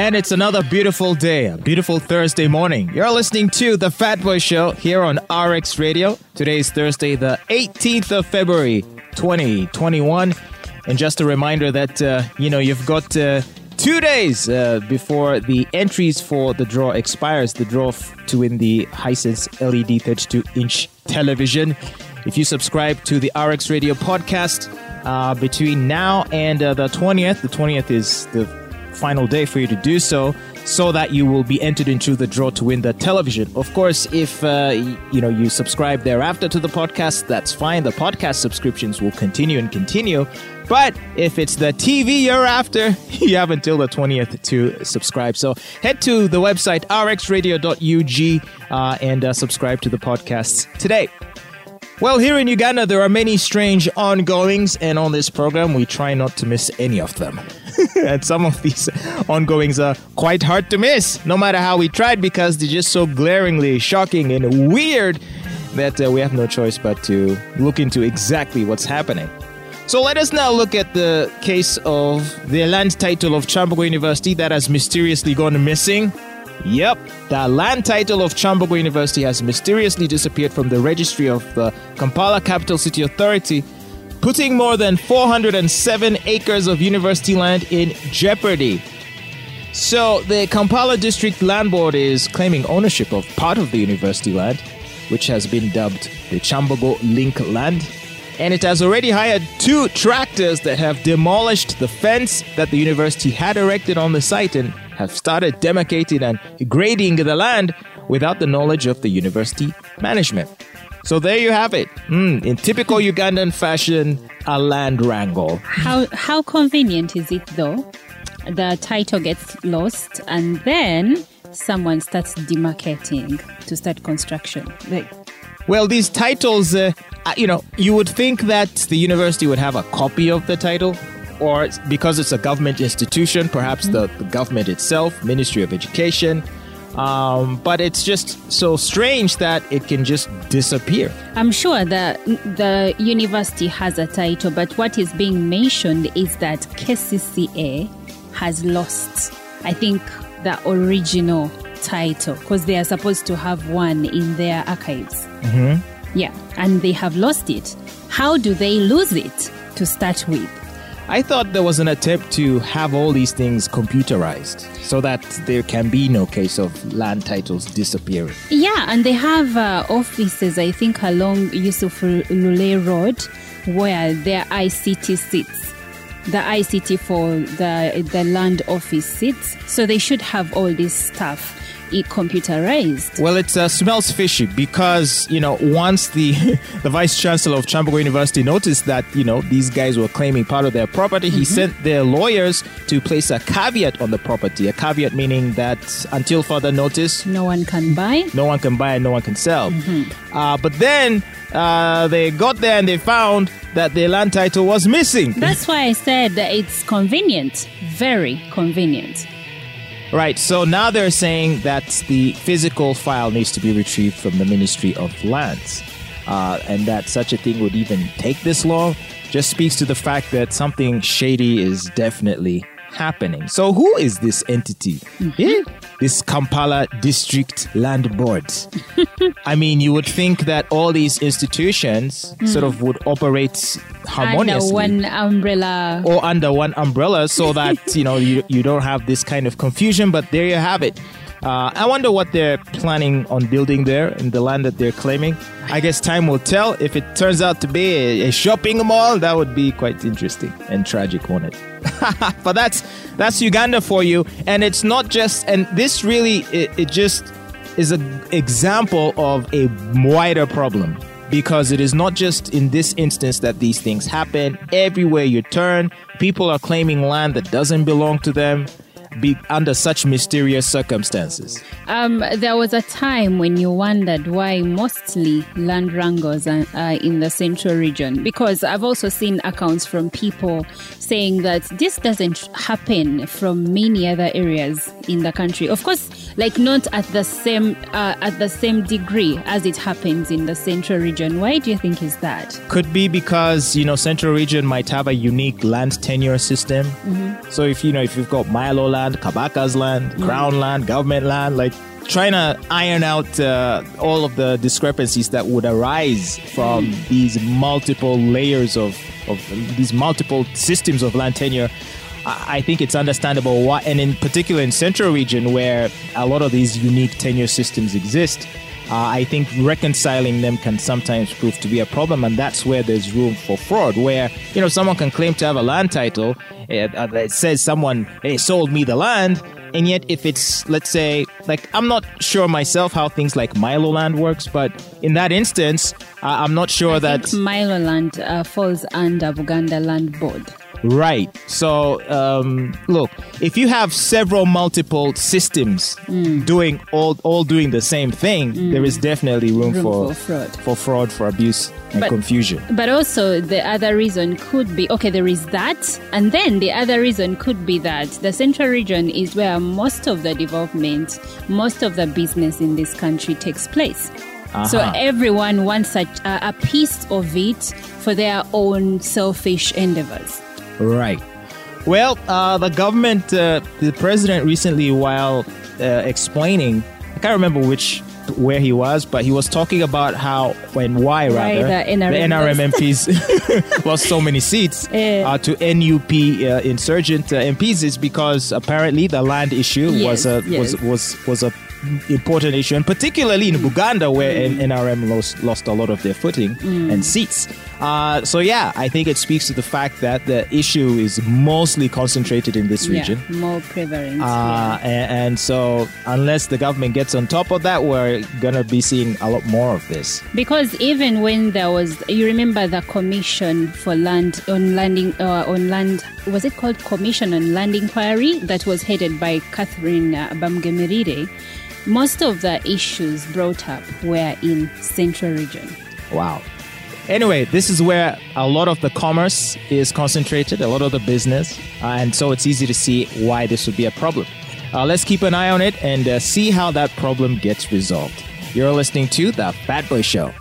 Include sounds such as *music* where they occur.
And it's another beautiful day, a beautiful Thursday morning. You're listening to The Fat Boy Show here on RX Radio. Today is Thursday, the 18th of February, 2021. And just a reminder that, uh, you know, you've got uh, two days uh, before the entries for the draw expires, the draw f- to win the Hisense LED 32 inch television. If you subscribe to the RX Radio podcast uh, between now and uh, the 20th, the 20th is the final day for you to do so so that you will be entered into the draw to win the television. Of course, if uh, you know you subscribe thereafter to the podcast, that's fine. The podcast subscriptions will continue and continue. But if it's the TV you're after, *laughs* you have until the 20th to subscribe. So head to the website rxradio.ug uh, and uh, subscribe to the podcasts today. Well, here in Uganda, there are many strange ongoings, and on this program, we try not to miss any of them. *laughs* and some of these ongoings are quite hard to miss, no matter how we tried, because they're just so glaringly shocking and weird that uh, we have no choice but to look into exactly what's happening. So let us now look at the case of the land title of Kyambogo University that has mysteriously gone missing. Yep, the land title of Kyambogo University has mysteriously disappeared from the registry of the Kampala Capital City Authority, putting more than 407 acres of university land in jeopardy. So, the Kampala District Land Board is claiming ownership of part of the university land, which has been dubbed the Kyambogo Link Land. And it has already hired two tractors that have demolished the fence that the university had erected on the site and have started demarcating and grading the land without the knowledge of the university management. So there you have it. Mm, in typical Ugandan fashion, a land wrangle. How how convenient is it though? The title gets lost and then someone starts demarcating to start construction. Like well, these titles, uh, you know, you would think that the university would have a copy of the title, or because it's a government institution, perhaps mm-hmm. the, the, government itself, Ministry of Education. Um, but it's just so strange that it can just disappear. I'm sure that the university has a title, but what is being mentioned is that KCCA has lost, I think, the original title because they are supposed to have one in their archives. Mm-hmm. Yeah, and they have lost it. How do they lose it to start with? I thought there was an attempt to have all these things computerized so that there can be no case of land titles disappearing. Yeah, and they have uh, offices, I think, along Yusuf Lule Road where their ICT sits. The ICT for the, the land office sits. So they should have all this stuff it computerized. Well, it uh, smells fishy because you know once the *laughs* the vice chancellor of Kyambogo University noticed that you know these guys were claiming part of their property, mm-hmm. he sent their lawyers to place a caveat on the property. A caveat meaning that until further notice, no one can buy, no one can buy, and no one can sell. Mm-hmm. Uh, but then uh, they got there and they found that the land title was missing. That's why I said that it's convenient, very convenient. Right. So now they're saying that the physical file needs to be retrieved from the Ministry of Lands. Uh, and that such a thing would even take this long just speaks to the fact that something shady is definitely happening. So, who is this entity? Mm-hmm. Yeah? This Kampala District Land Board. *laughs* I mean, you would think that all these institutions mm. sort of would operate harmoniously under one umbrella or under one umbrella so *laughs* that you know you, you don't have this kind of confusion but there you have it uh, I wonder what they're planning on building there in the land that they're claiming. I guess time will tell. If it turns out to be a, a shopping mall, that would be quite interesting and tragic, won't it? *laughs* but that's that's Uganda for you, and it's not just. And this really, it, it just is an example of a wider problem because it is not just in this instance that these things happen. Everywhere you turn, people are claiming land that doesn't belong to them be under such mysterious circumstances? Um, there was a time when you wondered why mostly land wrangles are, are in the central region. Because I've also seen accounts from people saying that this doesn't happen from many other areas in the country. Of course, like not at the same uh, at the same degree as it happens in the central region. Why do you think is that? Could be because you know central region might have a unique land tenure system. Mm-hmm. So if you know if you've got mailo land, Kabaka's land, mm-hmm. Crown land, government land, like trying to iron out uh, all of the discrepancies that would arise from mm. these multiple layers of, of these multiple systems of land tenure I think it's understandable why, and in particular in central region where a lot of these unique tenure systems exist, uh, I think reconciling them can sometimes prove to be a problem, and that's where there's room for fraud. Where you know someone can claim to have a land title, it, uh, it says someone hey, sold me the land, and yet if it's let's say like I'm not sure myself how things like mailo land works, but in that instance, uh, I'm not sure I that mailo land uh, falls under Buganda Land Board. Right. So, um, look, if you have several multiple systems mm. doing all all doing the same thing, mm. there is definitely room, room for, for, fraud, for fraud, for abuse and but, confusion. But also, the other reason could be okay. There is that, and then the other reason could be that the central region is where most of the development, most of the business in this country takes place. Uh-huh. So everyone wants a, a piece of it for their own selfish endeavors. Right. Well, uh, the government, uh, the president recently, while uh, explaining, I can't remember which where he was, but he was talking about how when why rather right, the NRM, the NRM MPs *laughs* *laughs* lost so many seats uh, to NUP uh, insurgent uh, MPs is because apparently the land issue yes, was a yes. was was was a important issue, and particularly in Buganda, where mm. NRM lost, lost a lot of their footing mm. and seats. Uh, so, yeah, I think it speaks to the fact that the issue is mostly concentrated in this region. Yeah, more prevalent. Uh, yeah. and, and, so, unless the government gets on top of that, we're going to be seeing a lot more of this. Because even when there was, you remember the Commission for Land on Landing, uh, on Land, was it called Commission on Land Inquiry that was headed by Catherine uh, most of the issues brought up were in central region. Wow. Anyway, this is where a lot of the commerce is concentrated, a lot of the business, uh, and so it's easy to see why this would be a problem. Uh, let's keep an eye on it and uh, see how that problem gets resolved. You're listening to The Fat Boy Show.